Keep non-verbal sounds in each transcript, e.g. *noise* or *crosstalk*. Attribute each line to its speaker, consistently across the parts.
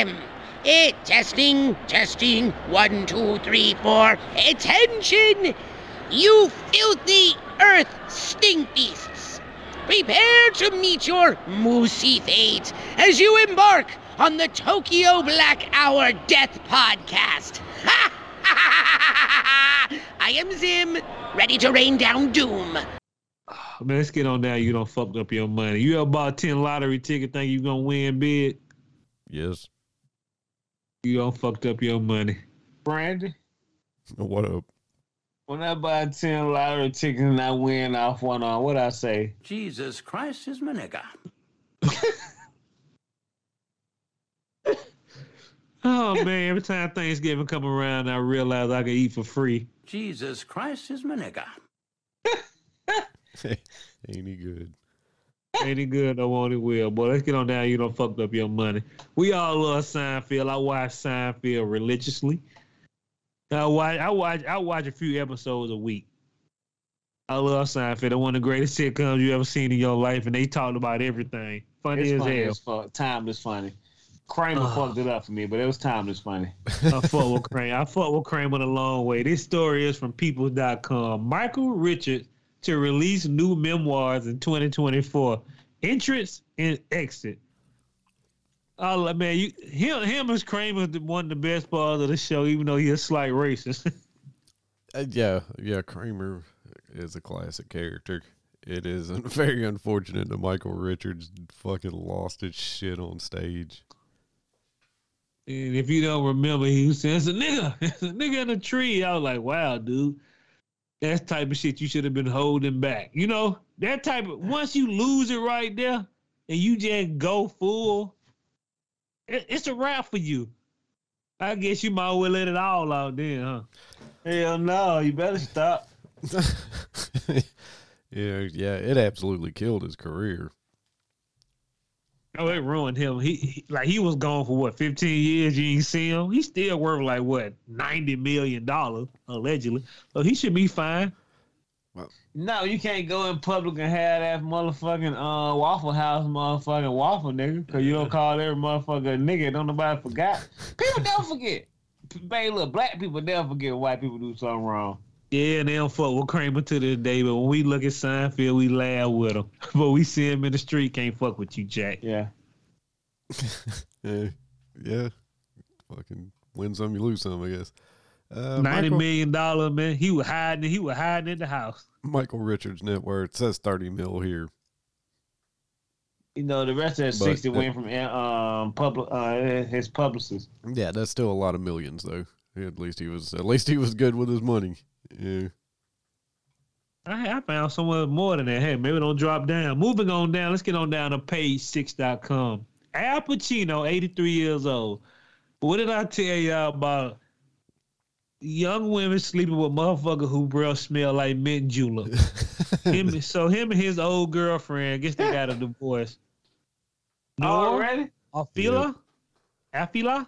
Speaker 1: Ahem. It testing, testing. One, two, three, four. Attention! You filthy earth stink beasts! Prepare to meet your moosey fate as you embark on the Tokyo Black Hour Death Podcast. Ha! I am Zim, ready to rain down doom. *sighs*
Speaker 2: Man, let's get on down. You don't fucked up your money. You ever bought ten lottery ticket, think you gonna win big?
Speaker 3: Yes.
Speaker 2: You don't fucked up your money.
Speaker 4: Brandon,
Speaker 3: What up?
Speaker 4: when I buy 10 lottery tickets and I win off one on, what I say?
Speaker 5: Jesus Christ is my nigga. *laughs*
Speaker 2: Oh man, every time Thanksgiving come around, I realize I can eat for free.
Speaker 5: Jesus Christ is my nigga. *laughs*
Speaker 3: Ain't he good?
Speaker 2: Ain't it good? I want it well. Boy, let's get on down. You don't fucked up your money. We all love Seinfeld. I watch Seinfeld religiously. I watch. I watch. I watch a few episodes a week. I love Seinfeld. They're one of the greatest sitcoms you ever seen in your life, and they talked about everything. Funny
Speaker 4: It's
Speaker 2: as
Speaker 4: funny
Speaker 2: hell.
Speaker 4: as fuck. Timeless funny. Kramer
Speaker 2: Ugh.
Speaker 4: fucked it up for me, but it was timeless funny. *laughs*
Speaker 2: I fuck with Kramer. I fuck with Kramer a long way. This story is from People.com. Michael Richards to release new memoirs in 2024. Entrance and exit. Oh man, you him him as Kramer one of the best parts of the show, even though he's a slight racist. *laughs*
Speaker 3: Uh, yeah, yeah. Kramer is a classic character. It is *laughs* very unfortunate that Michael Richards fucking lost his shit on stage.
Speaker 2: and if you don't remember, he was saying, "It's a nigga, *laughs* it's a nigga in a tree." I was like, "Wow, dude." That's the type of shit you should have been holding back. You know, that type of once you lose it right there and you just go full, it, it's a wrap for you. I guess you might well let it all out then, huh?
Speaker 4: Hell no, you better stop. *laughs*
Speaker 3: yeah, yeah. It absolutely killed his career.
Speaker 2: Oh, it ruined him. He, he like he was gone for what, 15 years, you ain't see him. He's still worth like what, 90 million dollars, allegedly. So he should be fine.
Speaker 4: No, you can't go in public and have that motherfucking uh, Waffle House motherfucking waffle nigga, because you don't call every motherfucker a nigga. Don't nobody forgot. People don't forget. Baby, look, black people never forget white people do something wrong.
Speaker 2: Yeah, and they don't fuck with Kramer to this day, but when we look at Seinfeld, we laugh with him. *laughs* But we see him in the street, can't fuck with you, Jack.
Speaker 4: Yeah. *laughs*
Speaker 3: Yeah, yeah. Fucking win some, you lose some, I guess. Uh,
Speaker 2: Ninety
Speaker 3: Michael,
Speaker 2: million dollar man. He was hiding. He was hiding in the house.
Speaker 3: Michael Richards' net worth says thirty mil here.
Speaker 4: You know, the rest of that
Speaker 3: But
Speaker 4: 60
Speaker 3: that-
Speaker 4: went from um public uh, his publicist.
Speaker 3: Yeah, that's still a lot of millions, though. At least he was. At least he was good with his money. Yeah.
Speaker 2: I, I found somewhere more than that. Hey, maybe don't drop down. Moving on down. Let's get on down to page6.com. Al Pacino, 83 years old. What did I tell y'all about young women sleeping with motherfucker who breath smell like mint julep? *laughs* him, so him and his old girlfriend, I guess they got a divorce. *laughs*
Speaker 4: Already?
Speaker 2: Afila? Afila?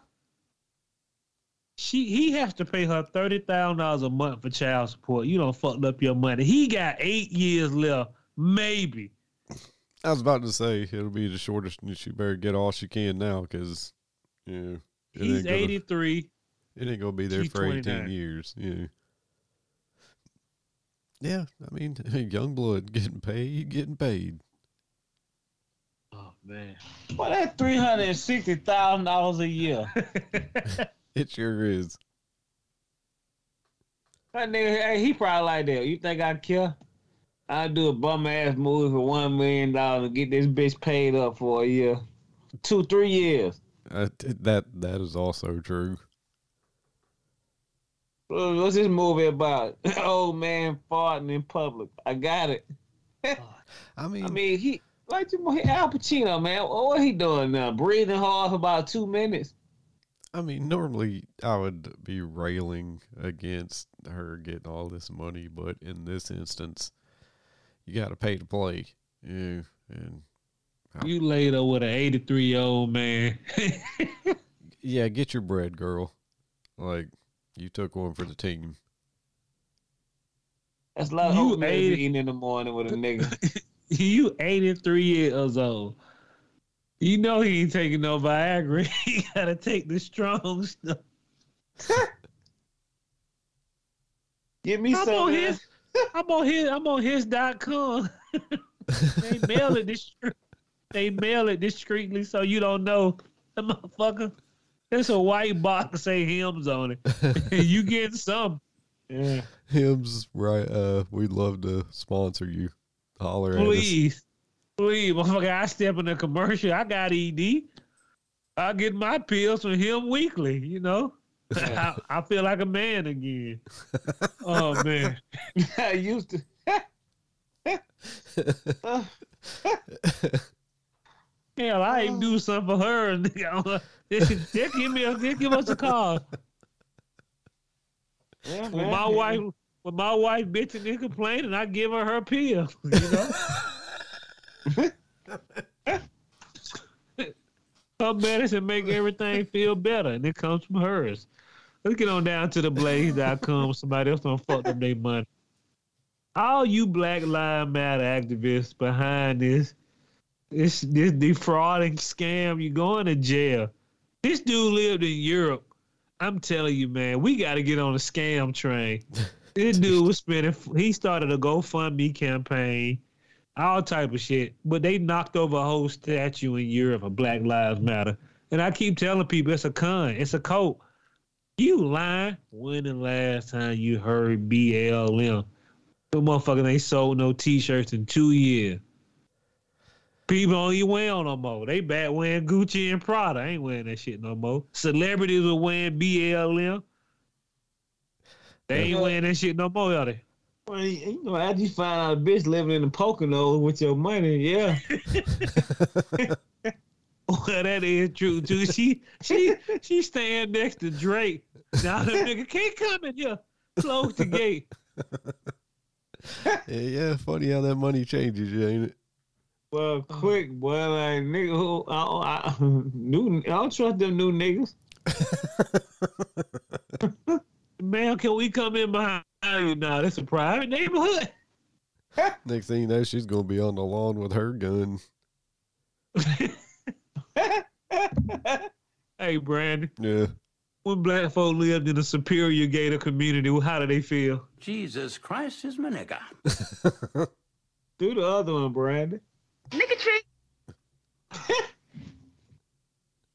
Speaker 2: She he has to pay her thirty thousand dollars a month for child support. You don't fucked up your money. He got eight years left, maybe.
Speaker 3: I was about to say it'll be the shortest, and she better get all she can now, because yeah, it
Speaker 2: He's
Speaker 3: gonna-
Speaker 2: eighty three.
Speaker 3: It ain't gonna be there
Speaker 2: She's
Speaker 3: for 18 years. Yeah. Yeah, I mean, *laughs* young blood getting paid, getting paid.
Speaker 2: Oh man.
Speaker 4: Well, that's three hundred and sixty thousand dollars a year. *laughs* *laughs*
Speaker 3: It sure is.
Speaker 4: That nigga, hey, he probably like that. You think I care? I do a bum ass movie for one million dollars and get this bitch paid up for a year, two, three years.
Speaker 3: Uh, that that is also true.
Speaker 4: Uh, What's this movie about? *laughs* Old man farting in public. I got it. *laughs*
Speaker 3: I mean,
Speaker 4: I mean, he like Al Pacino, man. What, what he doing now? Breathing hard for about two minutes.
Speaker 3: I mean, normally I would be railing against her getting all this money, but in this instance, you got to pay to play. Yeah, and
Speaker 2: you laid up with an eighty three year old man. *laughs*
Speaker 3: yeah, get your bread, girl. Like you took one for the team.
Speaker 4: That's like
Speaker 2: You
Speaker 4: oatmeal
Speaker 2: ate-
Speaker 4: eating in the morning with a nigga. *laughs*
Speaker 2: you eighty three years old. You know he ain't taking no Viagra. *laughs* he gotta take the strong stuff. *laughs*
Speaker 4: Give me
Speaker 2: I'm
Speaker 4: some.
Speaker 2: on his. I'm on his. I'm on his.com. *laughs* they mail it discreet. They mail it discreetly so you don't know. The motherfucker. There's a white box say Hims on it. you getting some.
Speaker 4: Yeah.
Speaker 3: Him's right. Uh, we'd love to sponsor you. Holler at us.
Speaker 2: Please. Please, motherfucker. I step in a commercial. I got ED. I get my pills from him weekly, you know? *laughs* I, I feel like a man again. Oh man. *laughs*
Speaker 4: I used to. Uh, *laughs*
Speaker 2: Hell, I ain't do something for her. and nigga, They give me a, they give us a call.
Speaker 4: yeah,
Speaker 2: When my wife, when my wife bitching and complaining, I give her her pill. You know, her medicine make everything feel better, and it comes from hers. Let's get on down to the blaze.com. Somebody else don't fuck up their money. All you Black Lives Matter activists behind this, this this defrauding scam, you're going to jail. This dude lived in Europe. I'm telling you, man, we got to get on a scam train. *laughs* This dude was spending. He started a GoFundMe campaign, all type of shit. But they knocked over a whole statue in Europe of Black Lives Matter. And I keep telling people it's a con. It's a cult. You lying. When the last time you heard BLM? The motherfucker ain't sold no T-shirts in two years. People don't even wear no more. They back wearing Gucci and Prada. I ain't wearing that shit no more. Celebrities are wearing BLM. They ain't wearing that shit no more, are they?
Speaker 4: Well, you know, after you find out a bitch living in the Poconos with your money, yeah. *laughs* *laughs*
Speaker 2: Well, that is true too. She she she stand next to Drake. Now the *laughs* nigga can't come in here. Close the gate.
Speaker 3: yeah, yeah, funny how that money changes ain't it?
Speaker 4: Well, oh. quick, boy, like nigga, who I, I, new, I don't trust them new niggas.
Speaker 2: Man, can we come in behind you now? This a private neighborhood. *laughs*
Speaker 3: Next thing you know, she's gonna be on the lawn with her gun. *laughs*
Speaker 2: Hey, Brandon.
Speaker 3: Yeah.
Speaker 2: When black folk lived in a superior gator community, how do they feel?
Speaker 5: Jesus Christ is my nigga. *laughs*
Speaker 4: Do the other one, Brandon.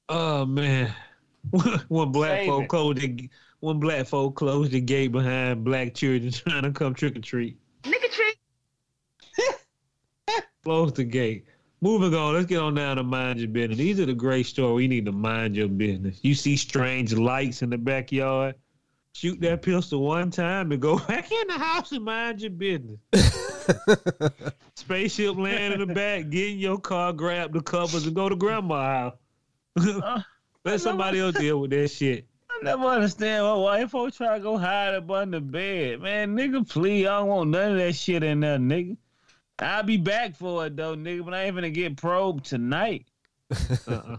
Speaker 2: Oh man. *laughs* when black
Speaker 4: Save
Speaker 2: folk
Speaker 4: it.
Speaker 2: closed the when black folk closed the gate behind black children *laughs* trying to come trick or treat. trick or *laughs* treat. Close the gate. Moving on, let's get on down to mind your business. These are the great stories. You need to mind your business. You see strange lights in the backyard. Shoot that pistol one time and go back in the house and mind your business. Spaceship land in the back, get in your car, grab the covers, and go to grandma's house. Uh. Let somebody else deal with that shit.
Speaker 4: I never understand why white folks try to go hide up under the bed. Man, nigga, please, I don't want none of that shit in there, nigga. I'll be back for it though, nigga, but I ain't gonna get probed tonight. *laughs*
Speaker 2: Uh-uh.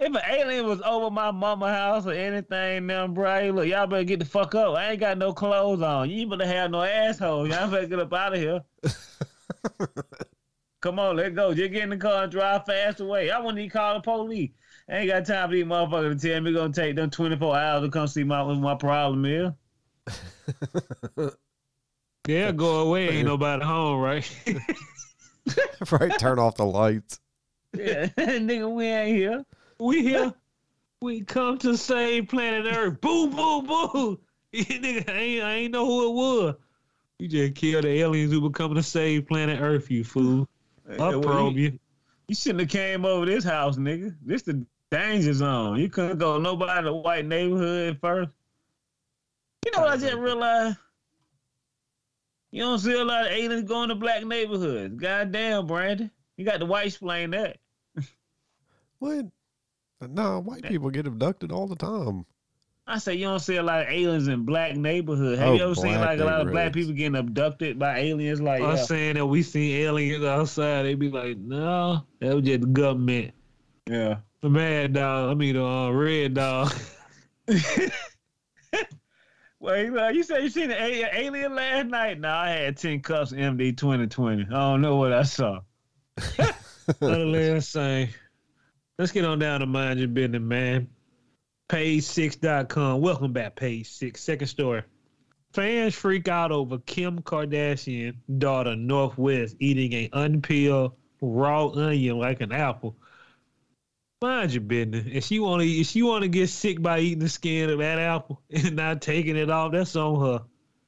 Speaker 4: If an alien was over my mama house or anything, now, bro, hey, look, y'all better get the fuck up. I ain't got no clothes on. You better have no asshole. Y'all better get up out of here. *laughs* Come on, let's go. Just get in the car and drive fast away. I wouldn't even call the police. I ain't got time for these motherfuckers to tell me it's gonna take them 24 hours to come see my what my problem is. *laughs*
Speaker 2: They'll go away. Ain't nobody home, right? *laughs*
Speaker 3: right, turn off the lights.
Speaker 4: Yeah, *laughs* nigga, we ain't here.
Speaker 2: we here. We come to save planet Earth. Boom, boom, boom. Nigga, I ain't, I ain't know who it was. You just killed the aliens who were coming to save planet Earth, you fool. I'll
Speaker 4: well,
Speaker 2: probe
Speaker 4: you,
Speaker 2: you.
Speaker 4: you shouldn't have came over this house, nigga. This the danger zone. You couldn't go nobody in the white neighborhood first. You know what I just realized? You don't see a lot of aliens going to black neighborhoods. Goddamn, Brandon. You got to white explain that. *laughs*
Speaker 3: What? No, white people get abducted all the time.
Speaker 4: I say you don't see a lot of aliens in black neighborhoods. Have
Speaker 3: Oh,
Speaker 4: you ever seen
Speaker 3: black
Speaker 4: like a lot of black people getting abducted by aliens? Like,
Speaker 2: I'm
Speaker 4: yeah.
Speaker 2: saying that we seen aliens outside. They'd be like, no, that was just the government.
Speaker 4: yeah.
Speaker 2: The mad dog. I mean, the uh, red dog. *laughs*
Speaker 4: Wait, uh, you said you seen an a- alien last night? No, I had 10 cups MD 2020. I don't know what I saw. *laughs*
Speaker 2: Other last thing. Let's get on down to mind your business, man. Page6.com. Welcome back, Page 6. Second story. Fans freak out over Kim Kardashian daughter North West eating an unpeeled raw onion like an apple. Mind your business. If she want to, if she want to get sick by eating the skin of that apple *laughs* and not taking it off, that's on her.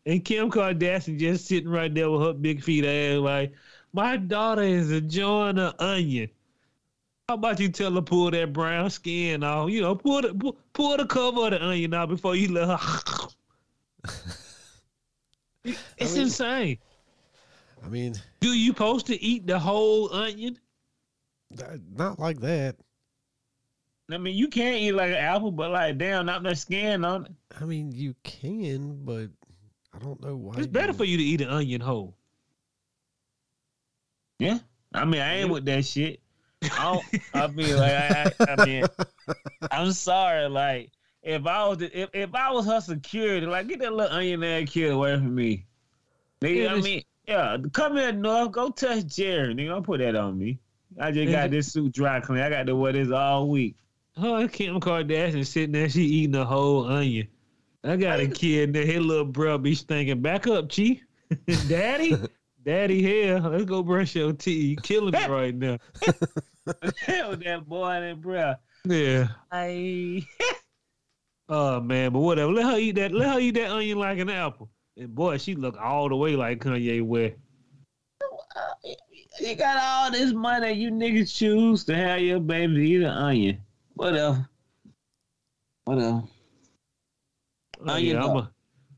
Speaker 2: And Kim Kardashian just sitting right there with her big feet ass like, my daughter is enjoying an onion. How about you tell her pull that brown skin off? You know, pull the pull, pull the cover of the onion out before you let her. *laughs* it's
Speaker 3: mean-
Speaker 2: insane.
Speaker 3: I mean,
Speaker 2: Do you supposed to eat the whole onion?
Speaker 3: not like that.
Speaker 4: I mean, you can't eat like an apple, but like, damn, not that skin on it.
Speaker 3: I mean, you can, but I don't know why.
Speaker 2: It's better for you to eat an onion whole.
Speaker 4: Yeah. I mean, I ain't with that shit. I don't, I mean, like, I, I, I mean, *laughs* I'm sorry. Like, if I was, if, if I was her security, like, get that little onion ass kid away from me. Nigga,
Speaker 2: Yeah,
Speaker 4: I mean, yeah, come here, North. Go touch Jerry. Nigga, don't put that on me. I just got this suit dry clean. I got to wear this all week.
Speaker 2: Huh, Kim Kardashian sitting there, she eating a whole onion. I got a kid there, his little bro be thinking, back up, Chief. *laughs* Daddy, Daddy here. Let's go brush your teeth. You killing me *laughs* right now.
Speaker 4: Hell, that boy and that bro.
Speaker 2: Yeah.
Speaker 4: I, *laughs*
Speaker 2: Oh man, but whatever. Let her eat that. Let her eat that onion like an apple. And boy, she look all the way like Kanye West.
Speaker 4: you got all this money, you niggas choose to have your baby eat an onion. Whatever. Whatever.
Speaker 2: Oh, yeah, I'm, a,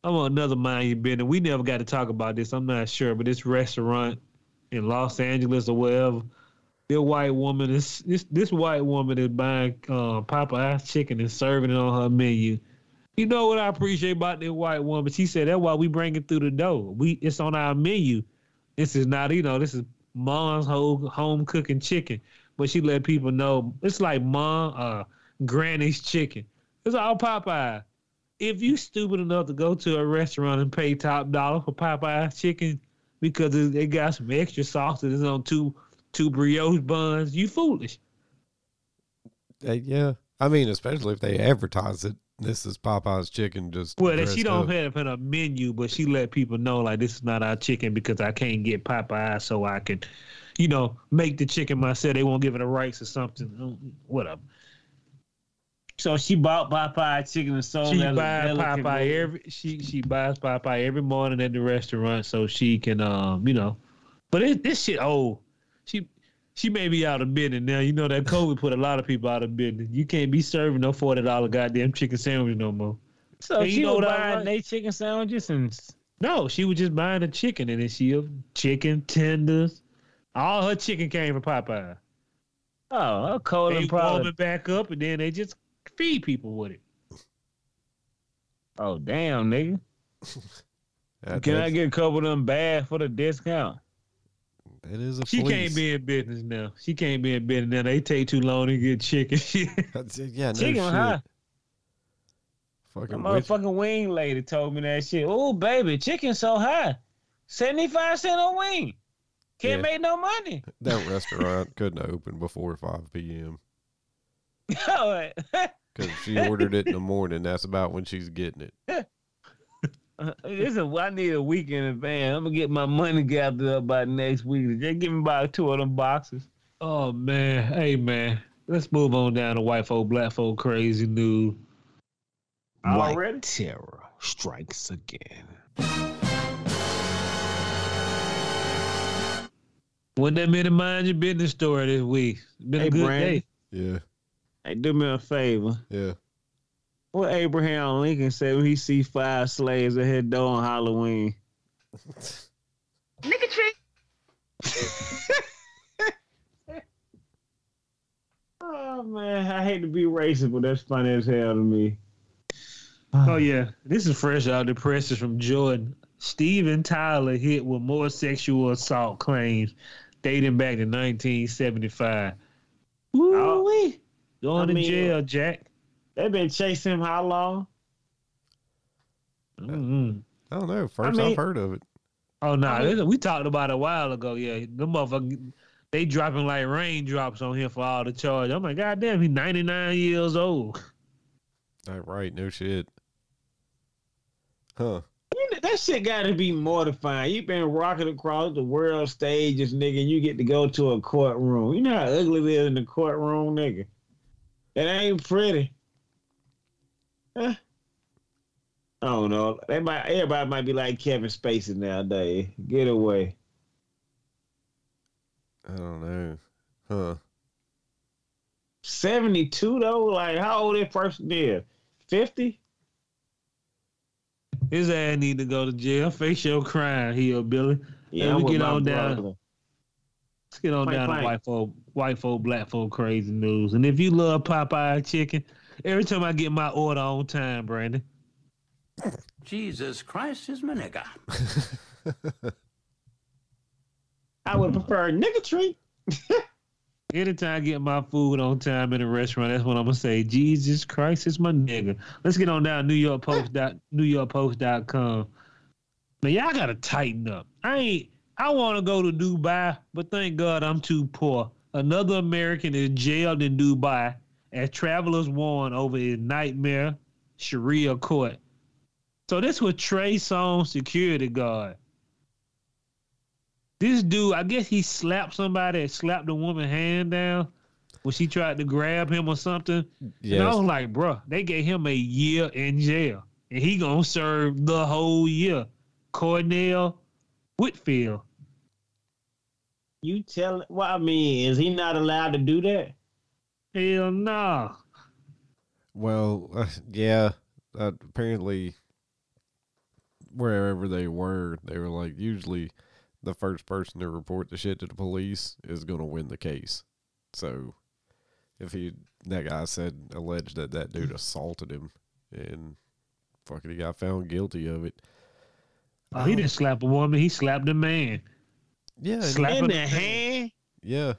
Speaker 2: I'm on another mind you business. We never got to talk about this. I'm not sure, but this restaurant in Los Angeles or wherever, this white woman is this this white woman is buying uh, Popeye's chicken and serving it on her menu. You know what I appreciate about this white woman? She said that's why we bring it through the door. We it's on our menu. This is not you know this is mom's whole home cooking chicken, but she let people know it's like mom uh granny's chicken. It's all Popeye if you stupid enough to go to a restaurant and pay top dollar for Popeye's chicken because it- they got some extra is on two two brioche buns, you foolish.
Speaker 3: Uh, yeah, I mean, especially if they advertise it. This is Popeye's chicken. Just
Speaker 2: Well, she don't
Speaker 3: up.
Speaker 2: have it in a menu, but she let people know like this is not our chicken because I can't get Popeye, so I can, you know, make the chicken myself. They won't give it a rights or something. Mm, Whatever.
Speaker 4: So she bought Popeye chicken and sold
Speaker 2: She
Speaker 4: it as a
Speaker 2: buys Popeye every she she buys Popeye every morning at the restaurant so she can um you know, but it, this shit old. She she may be out of business now. You know that COVID put a lot of people out of business. You can't be serving no forty dollar goddamn chicken sandwich no more.
Speaker 4: So
Speaker 2: you
Speaker 4: she
Speaker 2: know
Speaker 4: was buying they chicken sandwiches and
Speaker 2: No, she was just buying the chicken and then she chicken tenders. All her chicken came from Popeye.
Speaker 4: oh, her cold
Speaker 2: They
Speaker 4: and
Speaker 2: warm it back up and then they just feed people with it. *laughs*
Speaker 4: Oh damn, nigga. *laughs*
Speaker 3: That-
Speaker 4: Can I get a couple of them bad for the discount?
Speaker 3: It is a
Speaker 2: She
Speaker 3: fleece.
Speaker 2: can't be in business now. She can't be in business now. They take too long to get chicken. *laughs*
Speaker 3: That's yeah, no
Speaker 4: Chicken
Speaker 3: shit.
Speaker 4: high. The
Speaker 3: Fucking witch.
Speaker 4: motherfucking wing lady told me that shit. Oh baby, chicken so high. 75 cent a wing. Can't
Speaker 3: Yeah.
Speaker 4: make no money. *laughs*
Speaker 3: That restaurant couldn't open before 5 p.m.
Speaker 4: Yo, *laughs* oh.
Speaker 3: because she ordered it in the morning. That's about when she's getting it. *laughs*
Speaker 4: Uh, Listen, I need a week in advance. I'm gonna get my money gathered up by next week. Just give me about two of them boxes.
Speaker 2: oh man, hey man, let's move on down to white folk, black folk, crazy news.
Speaker 4: Already?
Speaker 6: terror strikes again.
Speaker 2: Wasn't that many mind your business story this week? It's been
Speaker 4: Hey,
Speaker 2: a good
Speaker 4: Brandon.
Speaker 2: day.
Speaker 3: Yeah,
Speaker 4: Hey, do me a favor.
Speaker 3: yeah.
Speaker 4: What Abraham Lincoln said when he see five slaves at his door on Halloween? oh man, I hate to be racist, but that's funny as hell to me.
Speaker 2: Oh yeah, this is fresh out the presses from Jordan. Steven Tyler hit with more sexual assault claims dating back to 1975.
Speaker 4: Oh.
Speaker 2: Woo-wee. Going
Speaker 4: I
Speaker 2: to jail, Jack.
Speaker 4: They've been chasing him how long?
Speaker 2: Mhm.
Speaker 3: I don't know. First
Speaker 4: mean-
Speaker 3: I've heard of it.
Speaker 2: Oh no,
Speaker 4: I mean-
Speaker 2: we talked about it a while ago. Yeah, the motherfucker, they dropping like raindrops on him for all the charge. I'm like, God damn, he's 99 years old.
Speaker 3: That right, no shit. Huh.
Speaker 4: That shit got to be mortifying. You've been rocking across the world stages, nigga. And you get to go to a courtroom. You know how ugly it is in the courtroom, nigga. It ain't pretty. Huh? I don't know. They might. Everybody might be like Kevin Spacey nowadays. Get away.
Speaker 3: I don't know. Huh.
Speaker 4: Seventy-two though. Like how old that person is? Fifty.
Speaker 2: His ass need to go to jail. Face your crime, here, Billy.
Speaker 4: Yeah,
Speaker 2: Let
Speaker 4: I'm
Speaker 2: me
Speaker 4: with
Speaker 2: get
Speaker 4: my
Speaker 2: on down.
Speaker 4: brother.
Speaker 2: Let's get on
Speaker 4: Plank,
Speaker 2: down to white folk, white folk, black folk crazy news. And if you love Popeye chicken, every time I get my order on time, Brandon,
Speaker 5: Jesus Christ is my nigga. *laughs*
Speaker 4: I would prefer nigga treat. *laughs*
Speaker 2: anytime I get my food on time in a restaurant, that's when I'm gonna say, Jesus Christ is my nigga. Let's get on down New York Post dot *laughs* New York Post dot com. Man, y'all gotta tighten up. I ain't I wanna go to Dubai, but thank God I'm too poor. Another American is jailed in Dubai as travelers warn over his nightmare Sharia court. So this was Trey Songz security guard. This dude, I guess he slapped somebody, slapped the woman hand down when she tried to grab him or something. And I was like, bruh, they gave him a year in jail. And he gonna serve the whole year. Cornell Whitfield.
Speaker 4: You tell what I mean, is he not allowed to do that?
Speaker 2: Hell no.
Speaker 3: Well, uh, yeah. Uh, apparently, wherever they were, they were like, usually the first person to report the shit to the police is going to win the case. So, if he, that guy said, alleged that that dude assaulted him and fucking he got found guilty of it.
Speaker 2: Oh, he didn't slap a woman, he slapped a man.
Speaker 3: Yeah. and-
Speaker 2: Slap
Speaker 4: In the hand.
Speaker 3: yeah.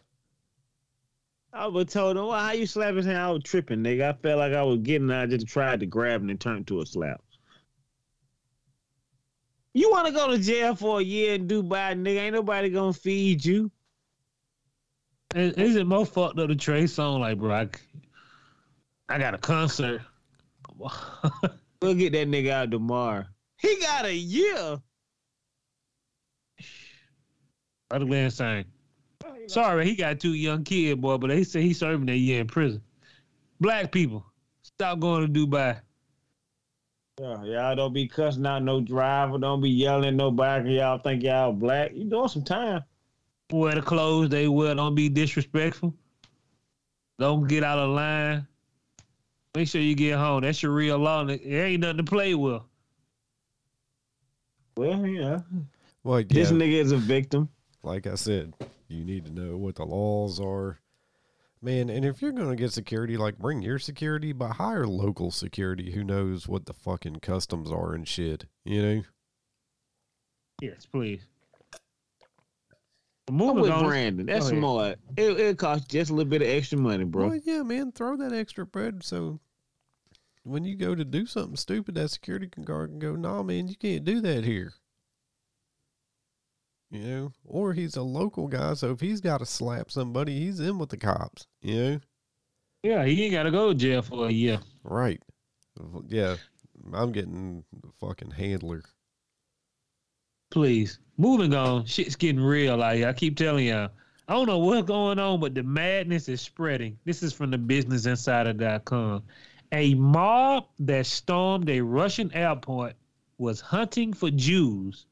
Speaker 4: I would told him, well, how you slap his hand? I was tripping, nigga. I felt like I was getting I just tried to grab him and turn it to a slap. You want to go to jail for a year in Dubai, nigga? Ain't nobody gonna feed you.
Speaker 2: Is is it more fucked up to Trey song like, bro? I got a concert. *laughs*
Speaker 4: We'll get that nigga out tomorrow. He got a year.
Speaker 2: Other than saying, oh, sorry, he got two young kids, boy, but they say he's serving that year in prison. Black people, stop going to Dubai.
Speaker 4: Yeah, y'all don't be cussing out no driver. Don't be yelling at nobody. 'cause Y'all think y'all black. You doing some time.
Speaker 2: Wear the clothes they wear. Don't be disrespectful. Don't get out of line. Make sure you get home. That's your real law. and It ain't nothing to play with.
Speaker 4: Well, yeah.
Speaker 3: Well, yeah.
Speaker 4: This nigga is a victim.
Speaker 3: like I said, you need to know what the laws are. Man, and if you're going to get security, like bring your security, but hire local security who knows what the fucking customs are and shit. You know?
Speaker 2: Yes, please.
Speaker 4: I'm with
Speaker 2: on.
Speaker 4: Brandon. That's
Speaker 2: Go ahead.
Speaker 4: smart. It it costs just a little bit of extra money, bro.
Speaker 3: Well, yeah, man, throw that extra bread so when you go to do something stupid, that security can guard can go, nah, man, you can't do that here. You know? Or he's a local guy, so if he's got to slap somebody, he's in with the cops. You know?
Speaker 2: Yeah, he ain't got to go to jail for a year.
Speaker 3: Right. Yeah. I'm getting the fucking handler.
Speaker 2: Please. Moving on. Shit's getting real out here. I keep telling y'all. I don't know what's going on, but the madness is spreading. This is from the businessinsider.com. A mob that stormed a Russian airport was hunting for Jews.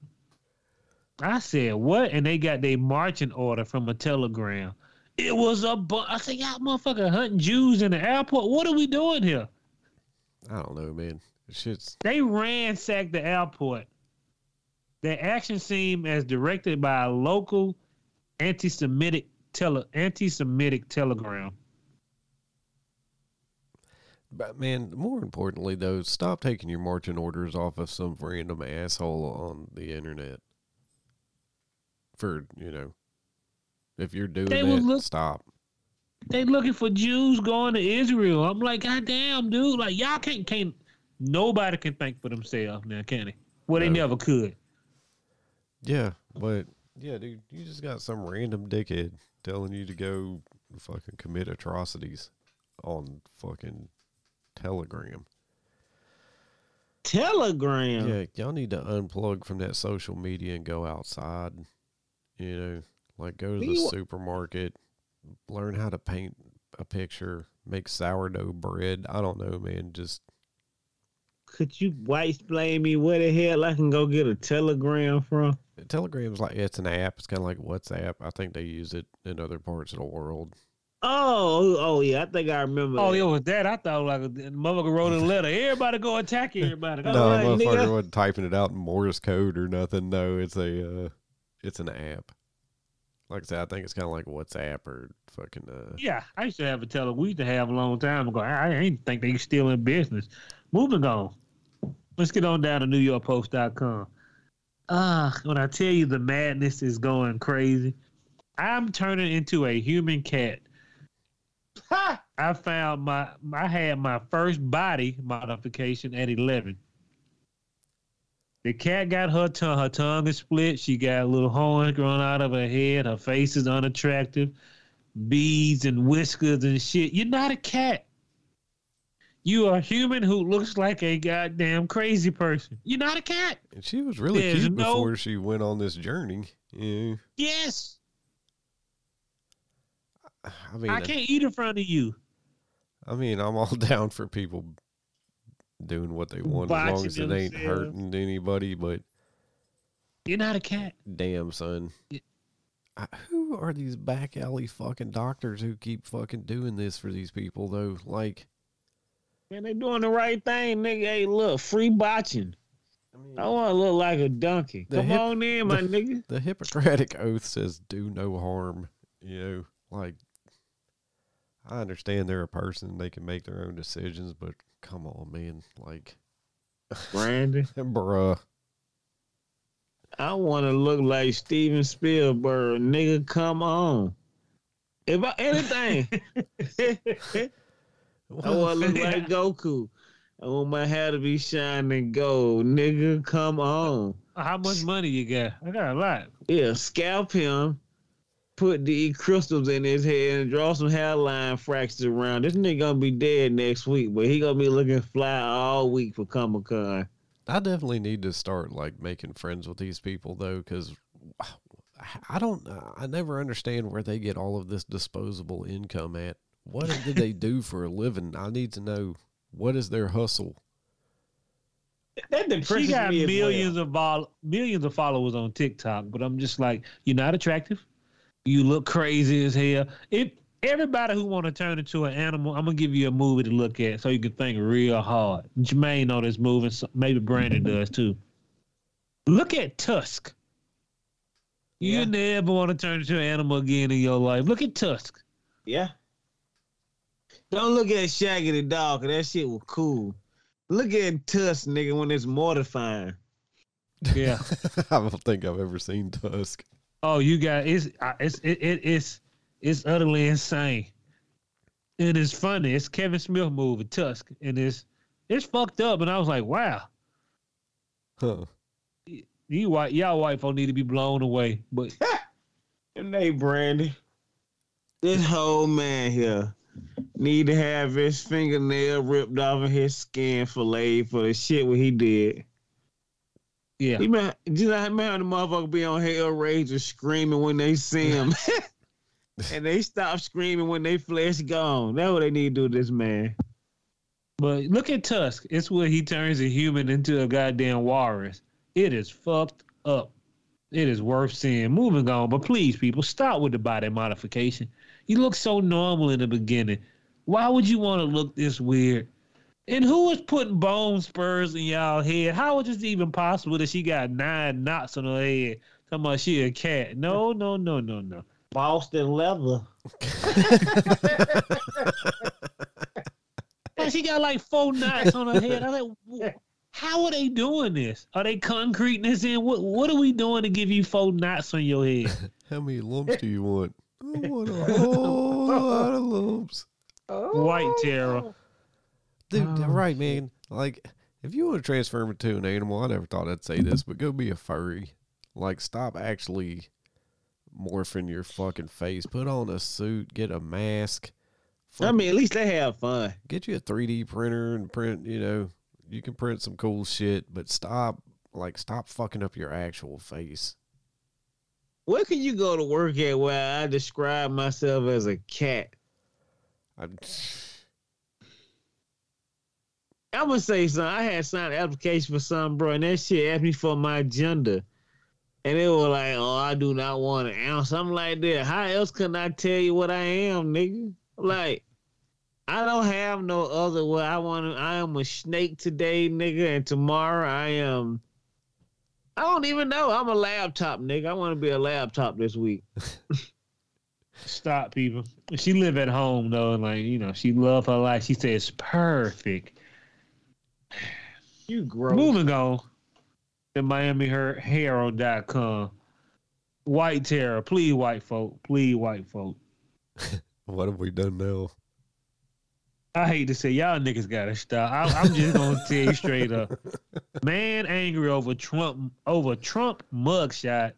Speaker 2: I said, what? And they got their marching order from a telegram. It was a bu- I said, y'all motherfucker hunting Jews in the airport. What are we doing here?
Speaker 3: I don't know, man. Shit's
Speaker 2: They ransacked the airport. Their action seemed as directed by a local anti-Semitic tele anti-Semitic telegram.
Speaker 3: But man, more importantly though, stop taking your marching orders off of some random asshole on the internet. For you know, if you're doing
Speaker 2: They
Speaker 3: that,
Speaker 2: look-
Speaker 3: stop.
Speaker 2: They looking for Jews going to Israel. I'm like, God damn, dude! Like y'all can't can't nobody can think for themselves now, can they? Well, they
Speaker 3: No.
Speaker 2: never could.
Speaker 3: Yeah, but Yeah, dude, you just got some random dickhead telling you to go fucking commit atrocities on fucking Telegram.
Speaker 4: Telegram.
Speaker 3: Yeah, y'all need to unplug from that social media and go outside. You know, like go to the
Speaker 4: You
Speaker 3: supermarket, learn how to paint a picture, make sourdough bread. I don't know, man. Just
Speaker 4: Could you white explain me where the hell I can go get a telegram from?
Speaker 3: Telegram's like it's an app. It's kind of like WhatsApp. I think they use it in other parts of the world.
Speaker 4: Oh, oh yeah, I think I remember.
Speaker 2: Oh,
Speaker 4: that.
Speaker 2: it was that. I thought like a the motherfucker wrote a letter. Everybody go attack everybody.
Speaker 4: No,
Speaker 3: No,
Speaker 4: right,
Speaker 3: motherfucker wasn't typing it out in Morse code or nothing. No, it's a uh, it's an app. Like I said, I think it's kind of like WhatsApp or fucking uh.
Speaker 2: Yeah, I used to have a teller. We used to have a long time ago. I, I ain't think they still in business. Moving on. Let's get on down to NewYorkPost.com. Ah, when I tell you the madness is going crazy, I'm turning into a human cat.
Speaker 4: Ha!
Speaker 2: I found my I had my first body modification at 11. The cat got her tongue. Her tongue is split. She got little horns growing out of her head. Her face is unattractive. Beads and whiskers and shit. You're not a cat. You are a human who looks like a goddamn crazy person. You're not a cat.
Speaker 3: And she was really
Speaker 2: There's
Speaker 3: cute
Speaker 2: no-
Speaker 3: before she went on this journey. Yeah,
Speaker 2: Yes.
Speaker 3: I mean,
Speaker 2: I uh, can't eat in front of you.
Speaker 3: I mean, I'm all *laughs* down for people doing what they want as long as it ain't
Speaker 2: themselves.
Speaker 3: hurting anybody. But
Speaker 2: You're not a cat.
Speaker 3: damn, son,
Speaker 2: Yeah.
Speaker 3: I, who are these back alley fucking doctors who keep fucking doing this for these people though? Like,
Speaker 4: Man, they doing the right thing, nigga. Hey, look, free botching.
Speaker 3: I mean,
Speaker 4: I want to look like a donkey. Come
Speaker 3: hip-
Speaker 4: on in, my nigga.
Speaker 3: the Hippocratic oath says do no harm. You know, like I understand they're a person; they can make their own decisions. But come on, man, like,
Speaker 4: Brandon, *laughs*
Speaker 3: bruh.
Speaker 4: I want to look like Steven Spielberg, nigga. Come on. If I, anything, *laughs* *laughs* I want to look like Goku. I want my hair to be shining gold, nigga. Come on.
Speaker 2: How much money you got? I got a lot.
Speaker 4: Yeah, scalp him, put the crystals in his head, and draw some hairline fractures around. This nigga gonna be dead next week, but he gonna be looking fly all week for Comic Con.
Speaker 3: I definitely need to start like making friends with these people though, because *sighs* I don't. I never understand where they get all of this disposable income at. What did they do *laughs* for a living? I need to know what is their hustle.
Speaker 4: That
Speaker 2: She
Speaker 4: depresses
Speaker 2: got
Speaker 4: me as
Speaker 2: millions of vol- millions of followers on TikTok, but I'm just like, you're not attractive. You look crazy as hell. If everybody who want to turn into an animal, I'm gonna give you a movie to look at so you can think real hard. Jermaine know this movie, so maybe Brandon does too. Look at Tusk. You
Speaker 4: Yeah.
Speaker 2: never want to turn into an animal again in your life. Look at Tusk.
Speaker 4: Yeah. Don't look at Shaggy the dog, 'cause that shit was cool. Look at Tusk, nigga, when it's mortifying.
Speaker 2: Yeah. *laughs*
Speaker 3: I don't think I've ever seen Tusk.
Speaker 2: Oh, you got it's it's it, it it's it's utterly insane, and it's funny. It's Kevin Smith movie Tusk, and it's it's fucked up. And I was like, wow,
Speaker 3: Huh.
Speaker 2: you white y'all white folk need to be blown away. But *laughs*
Speaker 4: And they, Brandy, this whole man here need to have his fingernail ripped off of his skin filleted for the shit what he did.
Speaker 2: Yeah,
Speaker 4: He man, just man, the motherfucker be on Hellraiser screaming when they see him, *laughs* and they stop screaming when they flesh gone. That's what they need to do to this man.
Speaker 2: but look at Tusk. It's where he turns a human into a goddamn walrus. It is fucked up. It is worth seeing. Moving on, but please, people, stop with the body modification. You look so normal in the beginning. Why would you want to look this weird? And who was putting bone spurs in y'all head? How is this even possible that she got nine knots on her head? Talking about she a cat. No, no, no, no, no.
Speaker 4: Boston leather. *laughs*
Speaker 2: Man, she got like four knots on her head. I'm like, how are they doing this? Are they concreting this in? What What are we doing to give you four knots on your head? *laughs*
Speaker 3: How many lumps do you want? I want a *laughs* whole lot of lumps.
Speaker 2: White terror.
Speaker 3: Dude,
Speaker 2: Oh,
Speaker 3: right, man. Like, if you want to transform into an animal, I never thought I'd say this, but go be a furry. Like, stop actually morphing your fucking face. Put on a suit, get a mask.
Speaker 4: I mean, at least they have fun.
Speaker 3: get you a 3D printer and print, you know, you can print some cool shit, but stop like stop fucking up your actual face.
Speaker 4: Where can you go to work at where I describe myself as a cat?
Speaker 3: I,
Speaker 4: I'm gonna say something. I had signed an application for something, bro, and that shit asked me for my gender. And they were like, oh, I do not want an ounce. I'm like that. How else can I tell you what I am, nigga? Like, I don't have no other way. I want to, I am a snake today, nigga, and tomorrow I am. I don't even know. I'm a laptop, nigga. I want to be a laptop this week. *laughs*
Speaker 2: Stop, people. She live at home though, and like you know, she love her life. She says perfect.
Speaker 4: You gross.
Speaker 2: Moving on to MiamiHerald.com. White terror, please, white folk, please, white folk. *laughs*
Speaker 3: what have we done now?
Speaker 2: I hate to say y'all niggas gotta stop. I, I'm just gonna *laughs* tell you straight up. Man angry over Trump over Trump mugshot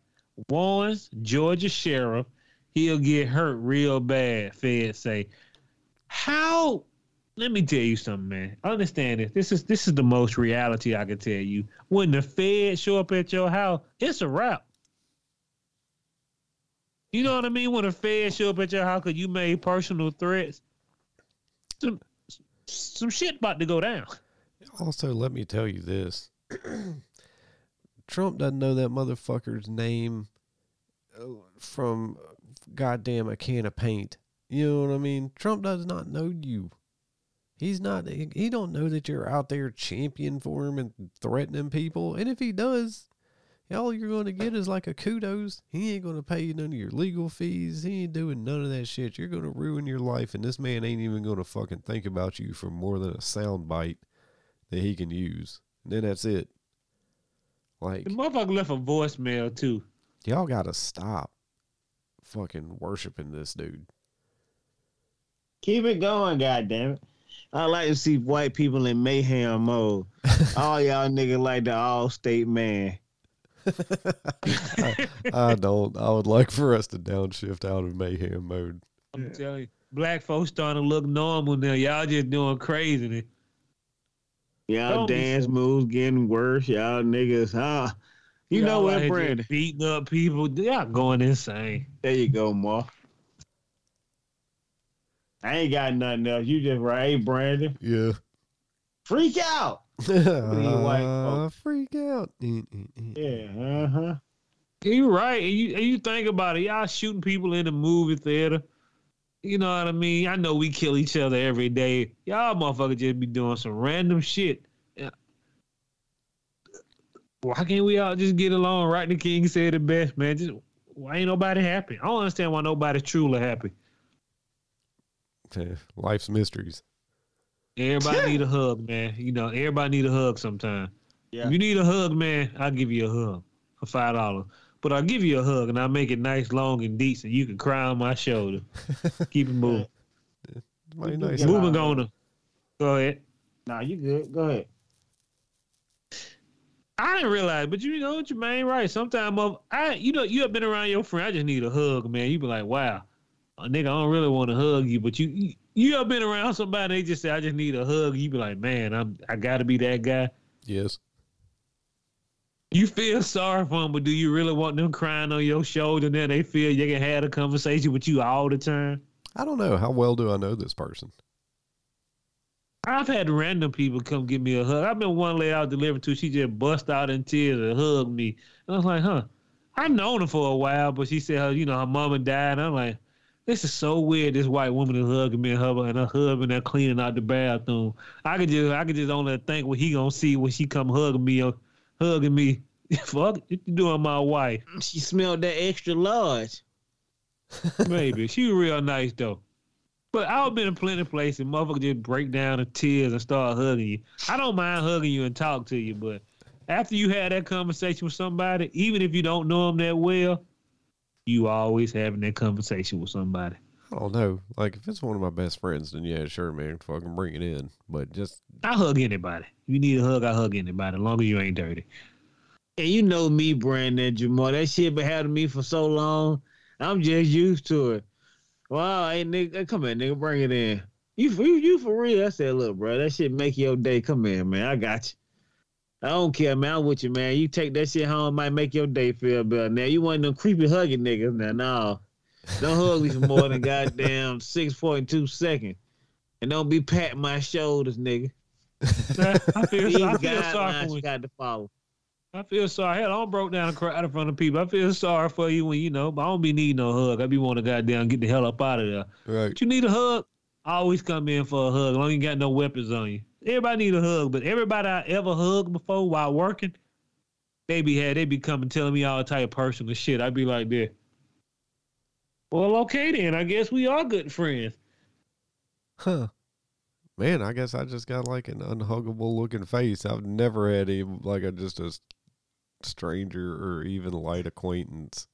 Speaker 2: warns Georgia sheriff he'll get hurt real bad. Feds say. How? Let me tell you something, man. Understand this. This is this is the most reality I can tell you. When the feds show up at your house, it's a wrap. You know what I mean? When the feds show up at your house because you made personal threats, some some shit about to go down.
Speaker 3: Also, let me tell you this. *clears throat* Trump doesn't know that motherfucker's name uh, from goddamn a can of paint. You know what I mean? Trump does not know you. He's not he he don't know that you're out there championing for him and threatening people. And if he does, all you're going to get is like a kudos. He ain't going to pay you none of your legal fees. He ain't doing none of that shit. You're going to ruin your life, and this man ain't even going to fucking think about you for more than a sound bite that he can use. And then that's it. Like,
Speaker 2: The motherfucker left a voicemail too.
Speaker 3: y'all got to stop fucking worshiping this dude.
Speaker 4: Keep it going, goddammit. I like to see white people in mayhem mode. *laughs* All y'all niggas like the Allstate man.
Speaker 3: I don't. I would like for us to downshift out of mayhem mode.
Speaker 2: I'm telling you, black folks starting to look normal now. Y'all just doing crazy.
Speaker 4: Y'all
Speaker 2: Don't
Speaker 4: dance
Speaker 2: so-
Speaker 4: moves getting worse. Y'all niggas, huh? You know
Speaker 2: Y'all out
Speaker 4: what,
Speaker 2: here
Speaker 4: Brandon?
Speaker 2: just Beating up people. Y'all going insane.
Speaker 4: There you go, Ma. I ain't got nothing else. You just right, hey, Brandon.
Speaker 3: Yeah.
Speaker 4: Freak out. *laughs*
Speaker 3: Uh, freak out. Mm, mm, mm.
Speaker 4: Yeah, uh huh.
Speaker 2: You right. And you, you think about it. Y'all shooting people in the movie theater. You know what I mean? I know we kill each other every day. Y'all motherfuckers just be doing some random shit. Yeah. Why can't we all just get along? Right? The king said it best, man. Just why ain't nobody happy? I don't understand why nobody's truly happy.
Speaker 3: Yeah, Life's mysteries.
Speaker 2: Everybody need a *laughs* hug, man. You know, everybody need a hug sometime.
Speaker 4: Yeah.
Speaker 2: If you need a hug, man, I'll give you a hug for five dollars. But I'll give you a hug and I'll make it nice, long, and decent. you can cry on my shoulder. *laughs* Keep it moving.
Speaker 3: Mighty
Speaker 4: You
Speaker 3: nice.
Speaker 2: moving
Speaker 4: out.
Speaker 2: on. To, go ahead.
Speaker 4: Nah, you good. Go ahead.
Speaker 2: I didn't realize, but you know what you mean, right? Sometimes I, you know, you have been around your friend. I just need a hug, man. You be like, wow, a Uh, nigga, I don't really want to hug you, but you, you, have been around somebody. They just say, I just need a hug. You be like, man, I'm, I got to be that guy.
Speaker 3: Yes.
Speaker 2: You feel sorry for them, but do you really want them crying on your shoulder? And then they feel you can have a conversation with you all the time.
Speaker 3: I don't know. How well do I know this person?
Speaker 2: I've had random people come give me a hug. I've been one lady I was delivering to. She just bust out in tears and hugged me. And I was like, huh. I've known her for a while, but she said, her, you know, her mama died. And I'm like, this is so weird. This white woman is hugging me and her and her husband are cleaning out the bathroom. I could just, I could just only think what he gonna see when she come hugging me, or hugging me. *laughs* Fuck, what you doing, my wife?
Speaker 4: Mm, she smelled that extra large. *laughs*
Speaker 2: Maybe she real nice though. But I've been in plenty of places. Motherfucker just break down in tears and start hugging you. I don't mind hugging you and talk to you, but after you had that conversation with somebody, even if you don't know them that well, you always having that conversation with somebody.
Speaker 3: Oh, I don't know. Like if it's one of my best friends, then yeah, sure, man, fucking bring it in. But just
Speaker 2: I hug anybody. If you need a hug, I hug anybody, as long as you ain't dirty.
Speaker 4: And you know me, Brandon Jamal. That shit been happening to me for so long. I'm just used to it. Wow, hey nigga, come here, nigga, bring it in. You for you, you for real? I said, look, bro, that shit make your day. Come in, man. I got you. I don't care, man. I'm with you, man. You take that shit home, might make your day feel better. Now you want them creepy hugging niggas. Now, no. Don't hug me for more than goddamn *laughs* six point two seconds. And don't be patting my shoulders, nigga.
Speaker 2: I feel,
Speaker 4: These
Speaker 2: I feel sorry
Speaker 4: guidelines
Speaker 2: for
Speaker 4: you
Speaker 2: you.
Speaker 4: got to follow.
Speaker 2: I feel sorry. Hell, I don't broke down and cried in front of people. I feel sorry for you when you know, but I don't be needing no hug. I be wanting to goddamn get the hell up out of there.
Speaker 3: Right.
Speaker 2: But you need a hug, I always come in for a hug. As long as you got no weapons on you. Everybody need a hug, but everybody I ever hugged before while working, they be had they be coming telling me all type of personal shit. I'd be like that. Well, okay then. I guess we are good friends.
Speaker 3: Huh. Man, I guess I just got like an unhuggable looking face. I've never had any like a just a stranger or even light acquaintance.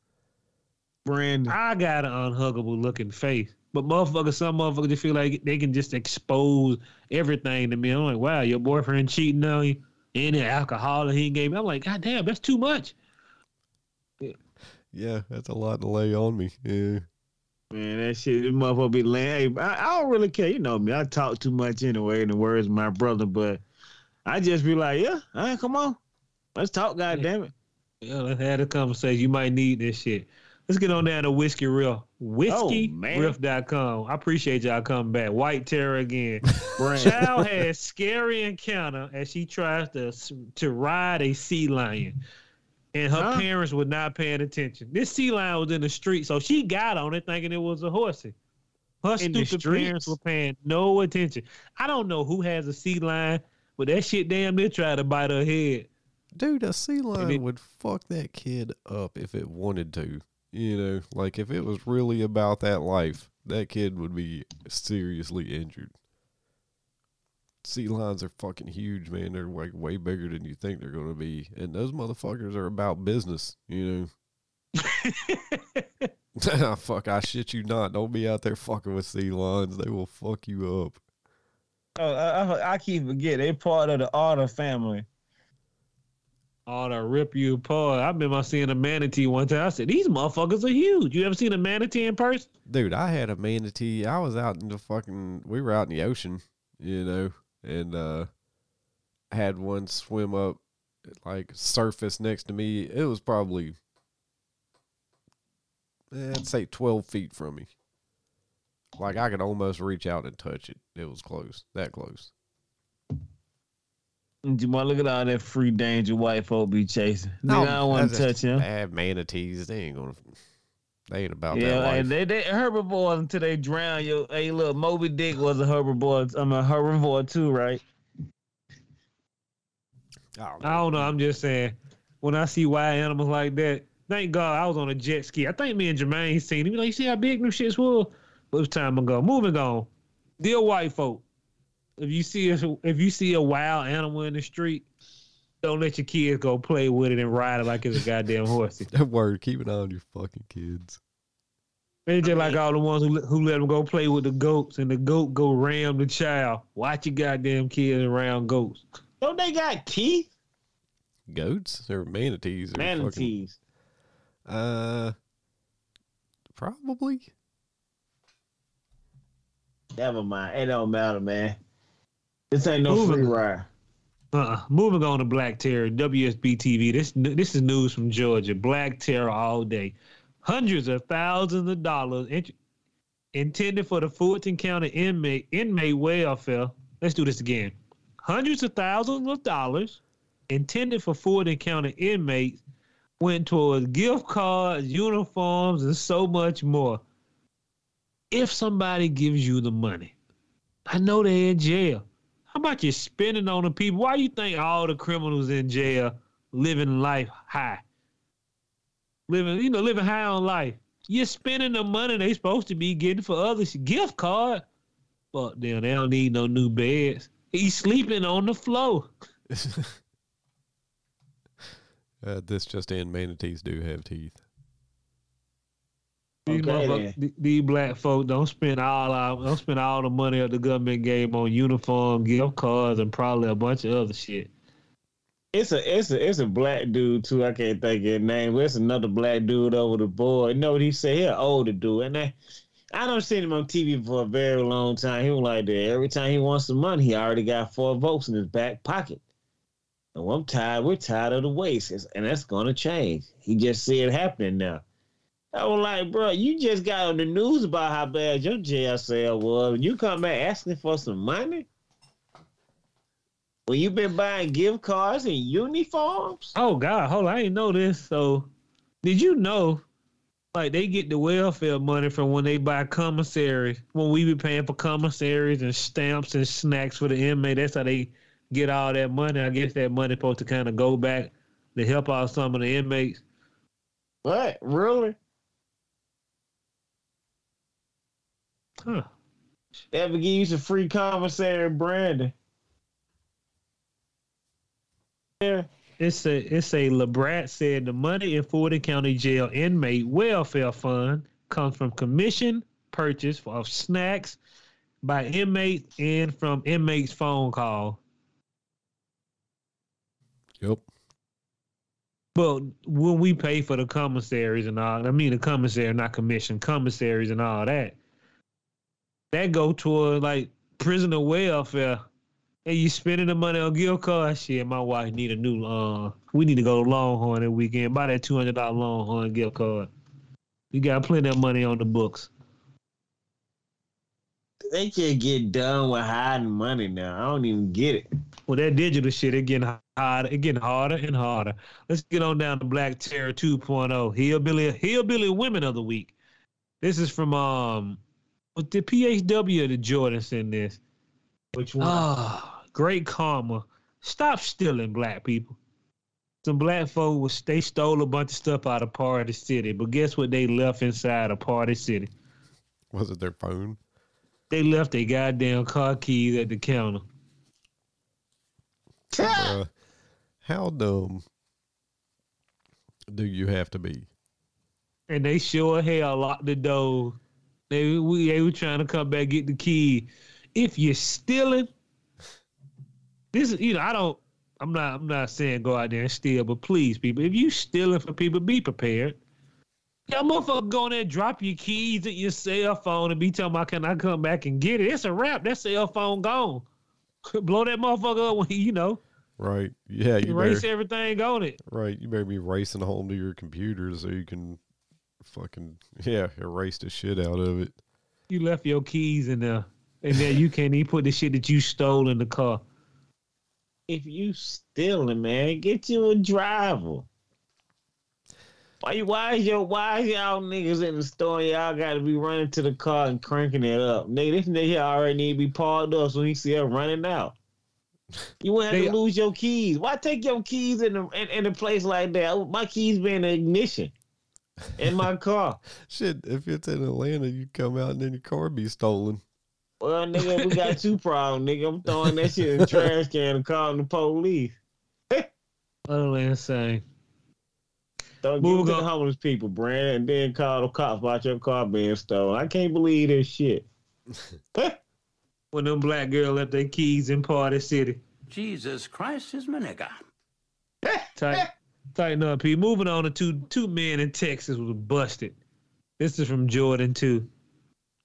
Speaker 4: Brandon.
Speaker 2: I got an unhuggable looking face. But motherfuckers, some motherfuckers just feel like they can just expose everything to me. I'm like, wow, your boyfriend cheating on you, and the alcohol that he gave me. I'm like, God damn, that's too much.
Speaker 3: Yeah, that's a lot to lay on me. Yeah.
Speaker 4: Man, that shit, this motherfucker be laying. Hey, I, I don't really care. You know me. I talk too much anyway, in the words of my brother, but I just be like, yeah, all right, come on. Let's talk, God damn it.
Speaker 2: Yeah, let's have a conversation. You might need this shit. Let's get on down to Whiskey Riff. Oh, WhiskeyRiff.com. I appreciate y'all coming back. White Terror again. *laughs*
Speaker 4: Brandon.
Speaker 2: Child has scary encounter as she tries to to ride a sea lion, and her
Speaker 4: Huh?
Speaker 2: parents were not paying attention. This sea lion was in the street, so she got on it thinking it was a horsey. Her
Speaker 4: In
Speaker 2: stupid parents were paying no attention. I don't know who has a sea lion, but that shit damn near tried to bite her head.
Speaker 3: Dude, a sea lion
Speaker 2: it-
Speaker 3: would fuck that kid up if it wanted to. You know, like if it was really about that life, that kid would be seriously injured. Sea lions are fucking huge, man. They're like way bigger than you think they're going to be. And those motherfuckers are about business, you know. *laughs* *laughs* Fuck, I shit you not. Don't be out there fucking with sea lions. They will fuck you up.
Speaker 4: Oh, I, I, I keep forgetting. They're part of the Otter family.
Speaker 2: Oh, to rip you apart. I remember seeing a manatee one time. I said, These motherfuckers are huge. You ever seen a manatee in person?
Speaker 3: Dude, I had a manatee. I was out in the fucking. We were out in the ocean, you know, and uh had one swim up, like surface next to me. It was probably, I'd say twelve feet from me. Like I could almost reach out and touch it. It was close, that close.
Speaker 4: Jamal, look at all that free danger white folk be chasing. Nigga, I don't want to touch him.
Speaker 3: Bad manatees. They ain't gonna. They ain't about that
Speaker 4: Yeah, they, they herbivores until they drown. Yo, hey, look, Moby Dick was a herbivore. I'm a herbivore too, right?
Speaker 3: Oh,
Speaker 2: I don't know. I'm just saying, when I see wild animals like that, thank God I was on a jet ski. I think me and Jermaine seen him. Like, you see how big them shits was? But it was time ago. Moving on. Dear white folk, if you see a, if you see a wild animal in the street, don't let your kids go play with it and ride it like it's a goddamn horsey. *laughs*
Speaker 3: That word. Keep an eye on your fucking kids.
Speaker 2: It's just like all the ones who, let- who let them go play with the goats and the goat go ram the child. Watch your goddamn kids around goats.
Speaker 4: Don't they got teeth?
Speaker 3: Goats or manatees? Or fucking-
Speaker 4: Manatees.
Speaker 3: Uh, probably.
Speaker 4: Never mind. It don't matter, man. This ain't no
Speaker 2: Moving
Speaker 4: free ride.
Speaker 2: Uh-uh. Moving on to Black Terror, WSB TV. This this is news from Georgia. Black Terror all day. Hundreds of thousands of dollars int- intended for the Fulton County inmate inmate welfare. Let's do this again. Hundreds of thousands of dollars intended for Fulton County inmates went towards gift cards, uniforms, and so much more. If somebody gives you the money, I know they're in jail. How about you spending on the people? Why you think all the criminals in jail living life high? Living, you know, living high on life. You're spending the money they supposed to be getting for others. Gift card. Fuck them. They don't need no new beds. He's sleeping on the floor. *laughs*
Speaker 3: Uh, this just in: manatees do have teeth.
Speaker 2: These,
Speaker 4: Okay,
Speaker 2: these black folk don't spend all our, don't spend all the money of the government gave on uniform, gift cards, and probably a bunch of other shit.
Speaker 4: It's a it's a it's a black dude too. I can't think of his name. But it's another black dude over the board. You know what he said? He an older dude, and I I don't seen him on TV for a very long time. He was like that. Every time he wants some money, he already got four votes in his back pocket. And I'm tired. We're tired of the waste, and that's gonna change. He just see it happening now. I was like, bro, you just got on the news about how bad your jail cell was. You come back asking for some money? Well, you been buying gift cards and uniforms?
Speaker 2: Oh God, hold on, I didn't know this. So, did you know, like they get the welfare money from when they buy commissary? When we be paying for commissaries and stamps and snacks for the inmate, that's how they get all that money. I guess that money supposed to kind of go back to help out some of the inmates.
Speaker 4: What? Really?
Speaker 2: Huh?
Speaker 4: They ever give you some free commissary, Brandon? Yeah.
Speaker 2: It's a it's a Labrat said the money in Fulton County Jail inmate welfare fund comes from commission purchase of snacks by inmates and from inmates phone call.
Speaker 3: Yep.
Speaker 2: But when we pay for the commissaries and all, I mean the commissary, not commission, commissaries and all that, that go toward like prisoner welfare. And you spending the money on gift card. Shit, my wife need a new. Uh, we need to go to Longhorn that weekend. Buy that two hundred dollar Longhorn gift card. You got plenty of money on the books.
Speaker 4: They can't get done with hiding money now. I don't even get it.
Speaker 2: Well, that digital shit, it getting harder, it getting harder and harder. Let's get on down to Black Terror 2.0. Hillbilly, Hillbilly Women of the Week. This is from um, the PHW of the Jordans in this.
Speaker 4: Which one?
Speaker 2: Ah, great karma. Stop stealing, black people. Some black folk was they stole a bunch of stuff out of Party City, but guess what? They left inside of Party City.
Speaker 3: Was it their phone?
Speaker 2: They left their goddamn car keys at the counter.
Speaker 3: Uh, how dumb do you have to be?
Speaker 2: and they sure hell locked the door. They we they were trying to come back get the key. If you're stealing, this is you know I don't. I'm not. I'm not saying go out there and steal, but please, people, if you stealing for people, be prepared. Y'all motherfucker go in there, drop your keys at your cell phone, and be talking about, can I come back and get it? It's a wrap. That cell phone gone. *laughs* Blow that motherfucker up when you know
Speaker 3: Right. Yeah, you
Speaker 2: erase
Speaker 3: better,
Speaker 2: everything on it.
Speaker 3: right. You better be racing home to your computer so you can fucking yeah, erase the shit out of it.
Speaker 2: You left your keys in there, and then you can't even put the shit that you stole in the car.
Speaker 4: if you stealing, man, get you a driver. Why you why is your why is y'all niggas in the store? Y'all gotta be running to the car and cranking it up. Nigga, this nigga already need to be parked up so he see us running out. You wouldn't have
Speaker 2: They-
Speaker 4: to lose your keys. Why take your keys in a in, in a place like that? My keys be in the ignition in my car. *laughs*
Speaker 3: Shit, if it's in Atlanta, you come out and then your car be stolen.
Speaker 4: Well, nigga, we got two *laughs* problems, nigga. I'm throwing that shit in the trash can and calling the police. *laughs*
Speaker 2: Utterly insane.
Speaker 4: Don't give it
Speaker 2: Moving
Speaker 4: to
Speaker 2: on.
Speaker 4: the homeless people, Brandon, and then call the cops about your car being stolen. I can't believe this shit.
Speaker 2: When them black girl left their keys in Party City.
Speaker 5: Jesus Christ is my nigga.
Speaker 2: Tight, tighten up, P. Moving on to two two men in Texas was busted. This is from Jordan too.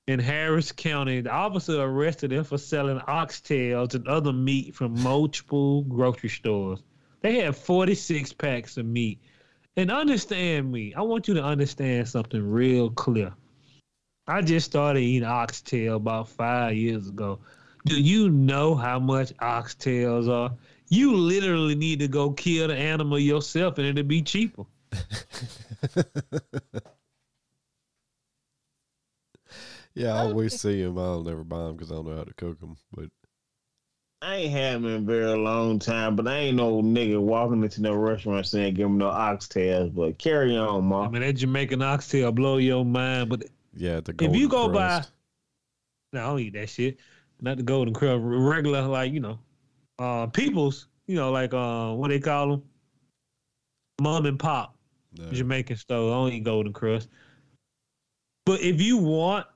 Speaker 2: In Harris County, the officer arrested them for selling oxtails and other meat from multiple grocery stores. They had 46 packs of meat. And understand me, I want you to understand something real clear. I just started eating oxtail about five years ago. Do you know how much oxtails are? You literally need to go kill the animal yourself and it'll be cheaper. *laughs*
Speaker 3: Yeah, I always see them. I'll never buy them because I don't know how to cook them. But
Speaker 4: I ain't had them in a very long time, but I ain't no nigga walking into no restaurant saying give them no oxtails. But carry on, ma.
Speaker 2: I
Speaker 4: ma.
Speaker 2: mean, that Jamaican oxtail blow your mind. But
Speaker 3: yeah, the
Speaker 2: if you go
Speaker 3: Golden
Speaker 2: by, no, I don't eat that shit. Not the Golden Krust, regular like you know, uh, people's. You know, like uh, what they call them, mom and pop
Speaker 3: No.
Speaker 2: Jamaican stove. I don't eat Golden Krust. But if you want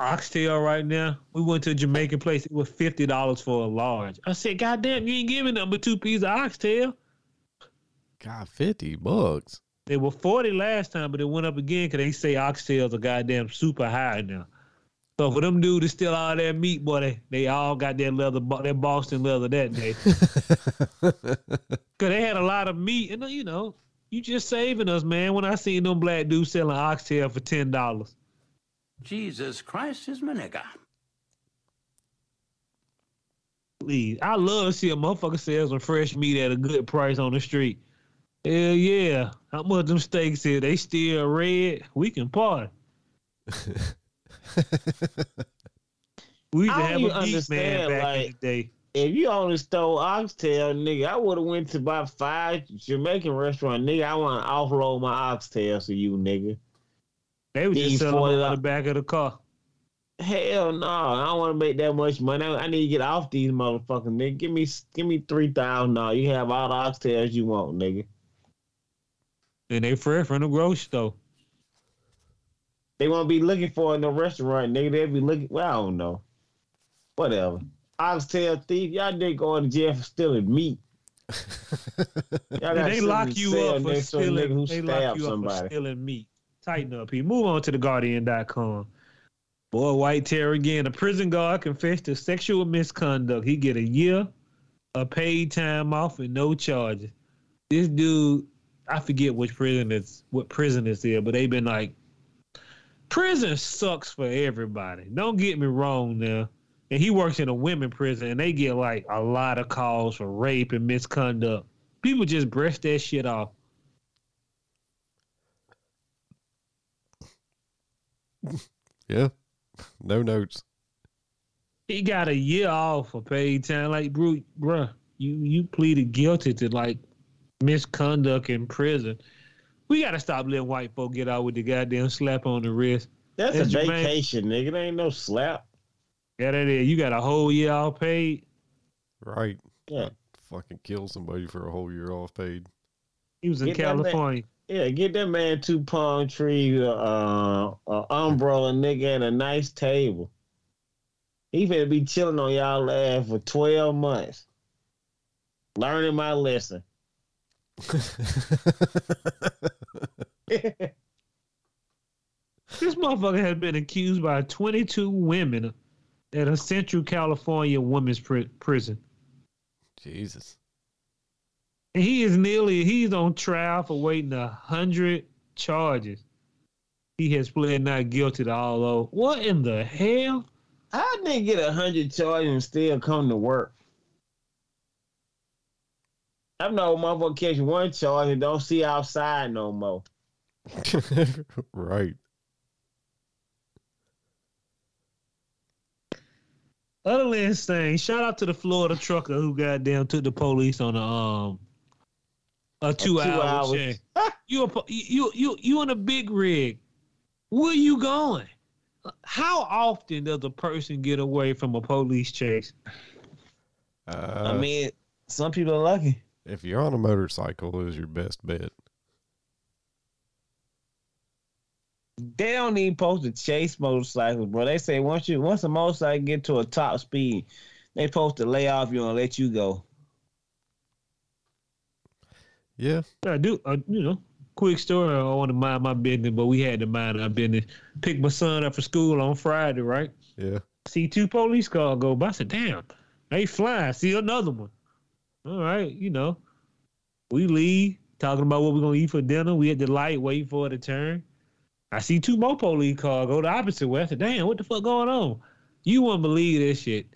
Speaker 2: oxtail right now, we went to a Jamaican place. It was fifty dollars for a large. I said, God damn, you ain't giving them but two pieces of oxtail.
Speaker 3: God, fifty bucks.
Speaker 2: They were 40 last time, but it went up again because they say oxtails are goddamn super high now. So for them dudes to steal all that meat, boy, they, they all got their leather, their Boston leather that day. *laughs* Because they had a lot of meat. And, uh, you know, you just saving us, man. When I seen them black dudes selling oxtail for $10.
Speaker 5: Jesus Christ is my nigga.
Speaker 2: Please. I love to see a motherfucker sell some fresh meat at a good price on the street. Hell yeah. How much them steaks here? They still red? We can party. *laughs* *laughs* We used to have a beef man back in the day.
Speaker 4: If you only stole oxtail, nigga, I would have went to about five Jamaican restaurant, nigga. I want to offload my oxtails to you, nigga.
Speaker 2: They would just sell them on the back of the car.
Speaker 4: Hell no, I don't want to make that much money. I, I need to get off these motherfuckers, nigga. Give me, give me three thousand dollars. You have all the oxtails you want, nigga.
Speaker 2: And they fresh from the grocery store.
Speaker 4: They won't be looking for it in the restaurant, nigga. They'll be looking. Well, I don't know. Whatever. Oxtail thief, y'all didn't go to jail for stealing meat. *laughs* Y'all got
Speaker 2: they lock you up for
Speaker 4: next to a nigga
Speaker 2: stealing.
Speaker 4: who
Speaker 2: They lock
Speaker 4: stabbed
Speaker 2: you up for stealing meat. Tighten up here. Move on to the Guardian.com. Boy, White Terror again. A prison guard confessed to sexual misconduct. He get a year of paid time off and no charges. This dude, I forget which prison it's what prison it's in, but they've been like, prison sucks for everybody. Don't get me wrong now. And he works in a women prison, and they get like a lot of calls for rape and misconduct. People just brush that shit off.
Speaker 3: Yeah. No notes.
Speaker 2: He got a year off for paid time. Like, bro, bruh, you you pleaded guilty to like misconduct in prison. We gotta stop letting white folk get out with the goddamn slap on the wrist.
Speaker 4: That's
Speaker 2: That's
Speaker 4: a
Speaker 2: Jermaine.
Speaker 4: vacation, nigga. It ain't no slap.
Speaker 2: Yeah, that is. You got a whole year off paid.
Speaker 3: Right.
Speaker 4: Yeah.
Speaker 3: Fucking kill somebody for a whole year off paid.
Speaker 2: He was in
Speaker 4: Get that man-
Speaker 2: California.
Speaker 4: Yeah, get that man two palm tree, uh, uh, umbrella, nigga, and a nice table. He finna be chilling on y'all ass for twelve months, learning my lesson.
Speaker 2: This motherfucker has been accused by 22 women at a Central California women's pri- prison.
Speaker 3: Jesus.
Speaker 2: And he is nearly he's on trial for waiting a hundred charges. He has pled not guilty to all those. What in the hell?
Speaker 4: How did they get a hundred charges and still come to work? I know motherfucker catch one charge and don't see outside no more. *laughs*
Speaker 3: right.
Speaker 2: Utterly thing, Shout out to the Florida trucker who goddamn took the police on a um a two,
Speaker 4: two
Speaker 2: hour
Speaker 4: hours.
Speaker 2: chain. *laughs* You a you you you in a big rig. Where you going? How often does a person get away from a police chase?
Speaker 3: Uh,
Speaker 4: I mean, some people are lucky.
Speaker 3: If you're on a motorcycle, is your best bet.
Speaker 4: They don't even post to chase motorcycles, bro. They say once you once a motorcycle get to a top speed, they supposed to lay off you and let you go.
Speaker 3: Yeah.
Speaker 2: I do, uh, you know, quick story. I want to mind my business, but we had to mind our business. Pick my son up for school on Friday, right?
Speaker 3: Yeah.
Speaker 2: See two police cars go by. I said, damn, they fly." See another one. All right, you know, we leave talking about what we're going to eat for dinner. We at the light waiting for it to turn. I see two more police cars go the opposite way. I said, damn, what the fuck going on? You wouldn't believe this shit.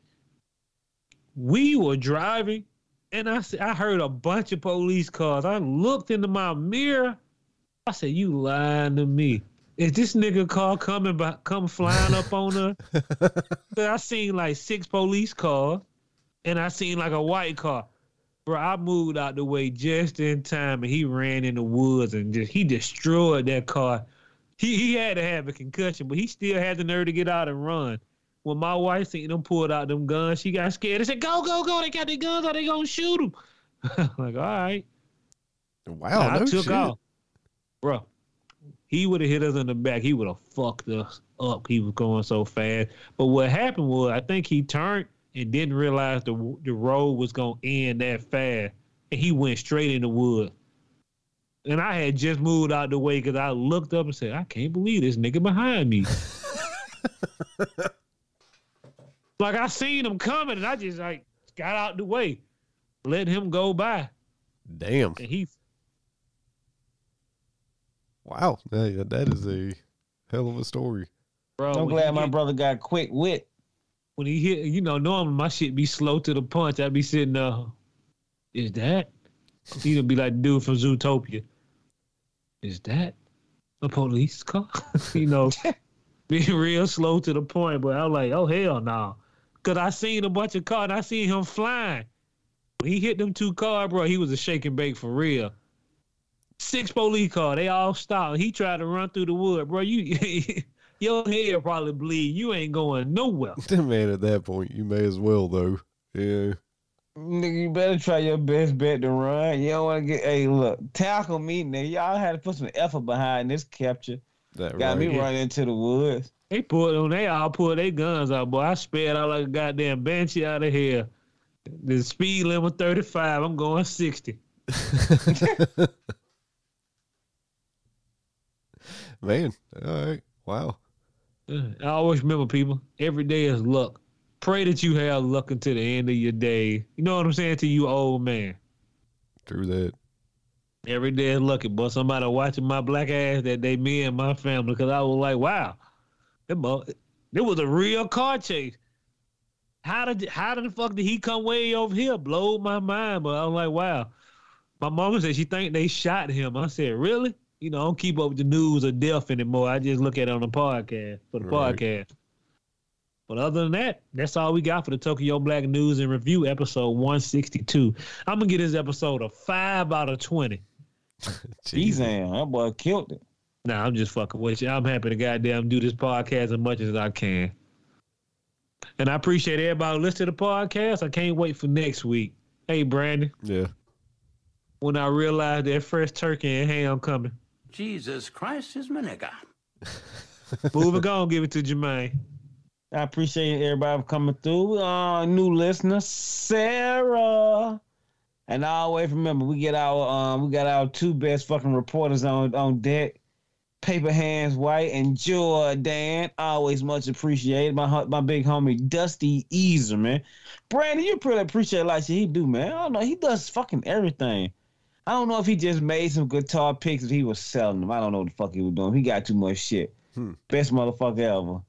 Speaker 2: We were driving and I said, I heard a bunch of police cars. I looked into my mirror. I said, "You lying to me? Is this nigga car coming by, come flying up on her?" *laughs* I seen like six police cars, and I seen like a white car. Bro, I moved out the way just in time, and he ran in the woods and just he destroyed that car. He he had to have a concussion, but he still had the nerve to get out and run. When my wife seen them pulled out them guns, she got scared. They said, "Go, go, go! They got their guns Are They gonna shoot him." *laughs* like, all right.
Speaker 3: Wow.
Speaker 2: I
Speaker 3: no
Speaker 2: took
Speaker 3: shit.
Speaker 2: off, bro. He would have hit us in the back. He would have fucked us up. He was going so fast. But what happened was, I think he turned and didn't realize the the road was gonna end that fast, and he went straight in the wood. And I had just moved out the way because I looked up and said, I can't believe this nigga behind me. *laughs* like I seen him coming and I just like got out the way, let him go by.
Speaker 3: Damn.
Speaker 2: And he
Speaker 3: Wow. That, that is a hell of a story.
Speaker 2: bro,
Speaker 4: I'm glad my
Speaker 2: hit-
Speaker 4: brother got quick wit.
Speaker 2: When he hit, you know, normally my shit be slow to the punch. I'd be sitting there, is that? He'd be like dude from Zootopia. Is that a police car? *laughs* you know, *laughs* being real slow to the point. But I was like, oh hell no. Cause I seen a bunch of cars and I seen him flying. When he hit them two cars, bro, he was a shake and bake for real. Six police car, they all stopped. He tried to run through the wood, bro. You *laughs* your head probably bleed. You ain't going nowhere. *laughs*
Speaker 3: Man, at that point, you may as well, though. Yeah.
Speaker 4: Nigga, you better try your best bet to run. You don't want to get. Hey, look, tackle me, nigga. Y'all had to put some effort behind this capture.
Speaker 3: That
Speaker 4: Got
Speaker 3: right.
Speaker 4: me running into the woods.
Speaker 2: They pulled on they all pulled their guns out, boy. I sped out like a goddamn banshee out of here. The speed limit 35. I'm going 60. *laughs* *laughs*
Speaker 3: Man, all right. Wow.
Speaker 2: I always remember people, every day is luck. Pray that you have luck until the end of your day. You know what I'm saying to you, old man.
Speaker 3: True that.
Speaker 2: Every day is lucky, boy. Somebody watching my black ass that day, me and my family, because I was like, wow, it, it was a real car chase. How did how did the fuck did he come way over here? Blowed my mind, but I was like, wow. My mama said she think they shot him. I said, really? You know, I don't keep up with the news or death anymore. I just look at it on the podcast for the
Speaker 3: Right.
Speaker 2: podcast. But other than that, that's all we got for the Tokyo Black News and Review episode 162. I'm gonna get this episode a five out of twenty.
Speaker 4: He's
Speaker 3: Jeez.
Speaker 4: in. That boy killed it.
Speaker 2: Nah, I'm just fucking with you. I'm happy to goddamn do this podcast as much as I can. And I appreciate everybody listening to the podcast. I can't wait for next week. Hey, Brandon,
Speaker 3: Yeah.
Speaker 2: when I realized that fresh turkey and ham coming.
Speaker 5: Jesus Christ is my nigga. *laughs*
Speaker 2: Moving on, give it to Jermaine.
Speaker 4: I appreciate everybody for coming through. Uh, new listener, Sarah. And I always remember we get our um we got our two best fucking reporters on on deck. Paper Hands White and Jordan. Always much appreciated. My my big homie Dusty Easer, man. Brandon, you pretty appreciate like shit he do, man. I don't know. He does fucking everything. I don't know if he just made some guitar picks if he was selling them. I don't know what the fuck he was doing. He got too much shit.
Speaker 3: Hmm.
Speaker 4: Best motherfucker ever.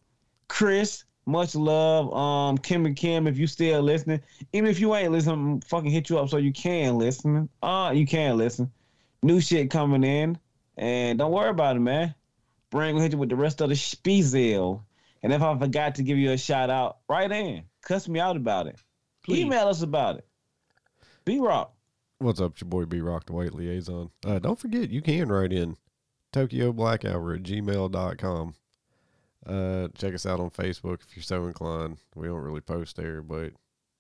Speaker 4: Chris, much love. Um, Kim and Kim, if you still listening, even if you ain't listening, I'm fucking hit you up so you can listen. Uh, you can listen. New shit coming in, and don't worry about it, man. Brain will hit you with the rest of the spiezel. And if I forgot to give you a shout out, right in, cuss me out about it.
Speaker 2: Please.
Speaker 4: Email us about it. B Rock.
Speaker 3: What's up, it's your boy B Rock, the White Liaison. Uh, don't forget, you can write in Tokyo Black Hour at gmail.com. Uh, check us out on Facebook if you're so inclined. We don't really post there, but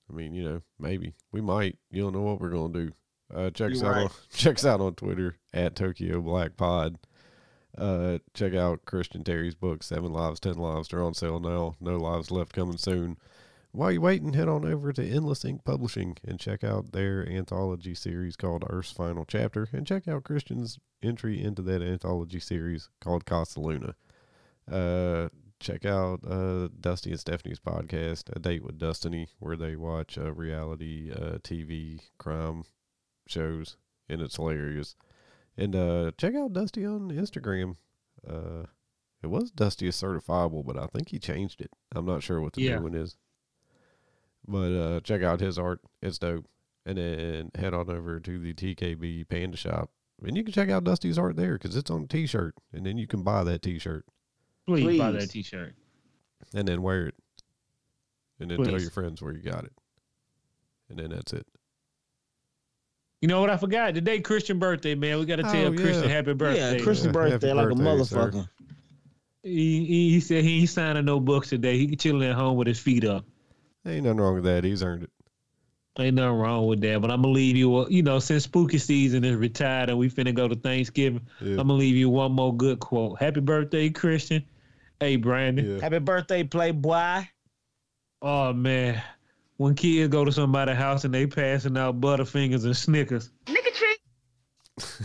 Speaker 3: I mean, you know, maybe we might. You don't know what we're gonna do. Uh, check us out on *laughs* check us out on Twitter at Tokyo Black Pod. Uh, check out Christian Terry's book, Seven Lives, Ten Lives. They're on sale now. No lives left coming soon. While you're waiting, head on over to Endless Ink Publishing and check out their anthology series called Earth's Final Chapter, and check out Christian's entry into that anthology series called Casa Luna. Uh, check out uh, Dusty and Stephanie's podcast, A Date with Destiny, where they watch uh, reality uh, TV crime shows, and it's hilarious. And uh, check out Dusty on Instagram. Uh, it was Dusty is certifiable, but I think he changed it. I'm not sure what the
Speaker 2: Yeah.
Speaker 3: new one is. But uh, check out his art; it's dope. And then head on over to the TKB Panda Shop, and you can check out Dusty's art there because it's on a T-shirt, and then you can buy that T-shirt
Speaker 2: Please, buy that t-shirt.
Speaker 3: and then wear it, and then tell your friends where you got it, and then that's it.
Speaker 2: You know what I forgot? Today Christian birthday, man. We got to
Speaker 3: Oh,
Speaker 2: tell
Speaker 3: yeah.
Speaker 2: Christian happy birthday.
Speaker 4: Yeah, Christian
Speaker 3: Yeah,
Speaker 4: birthday
Speaker 3: happy
Speaker 4: like
Speaker 3: birthday,
Speaker 4: a motherfucker.
Speaker 2: He, he, he said he ain't signing no books today. He chilling at home with his feet up.
Speaker 3: Ain't nothing wrong with that. He's earned it.
Speaker 2: Ain't nothing wrong with that. But I'm gonna leave you. uh, You know, since spooky season is retired and we finna go to Thanksgiving,
Speaker 3: Yeah.
Speaker 2: I'm gonna leave you one more good quote. Happy birthday, Christian. Hey, Brandon.
Speaker 3: yeah.
Speaker 4: Happy birthday, Playboy.
Speaker 2: Oh man, when kids go to somebody's house and they passing out Butterfingers and Snickers,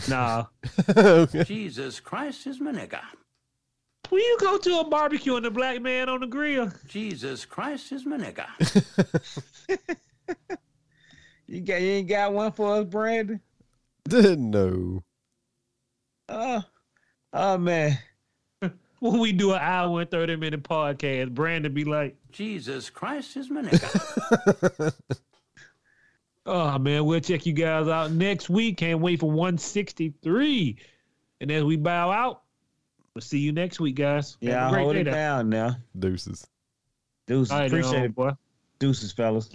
Speaker 2: Nah. *laughs*
Speaker 3: okay.
Speaker 5: Jesus Christ is my nigga.
Speaker 2: Will you go to a barbecue and a black man on the grill?
Speaker 5: Jesus Christ is my nigga. *laughs*
Speaker 4: You got you ain't got one for us, Brandon? *laughs*
Speaker 3: no.
Speaker 4: Oh, oh man. *laughs*
Speaker 2: When we do an hour and 30 minute podcast, Brandon be like,
Speaker 5: Jesus Christ is my nigga.
Speaker 2: oh man, we'll check you guys out next week. Can't wait for 163. And as we bow out, we'll see you next week, guys. Have a
Speaker 4: Yeah,
Speaker 2: great
Speaker 4: hold
Speaker 2: day
Speaker 4: it down now.
Speaker 3: Deuces.
Speaker 4: Deuces.
Speaker 2: All right,
Speaker 4: Appreciate it.
Speaker 2: boy.
Speaker 4: Deuces, fellas.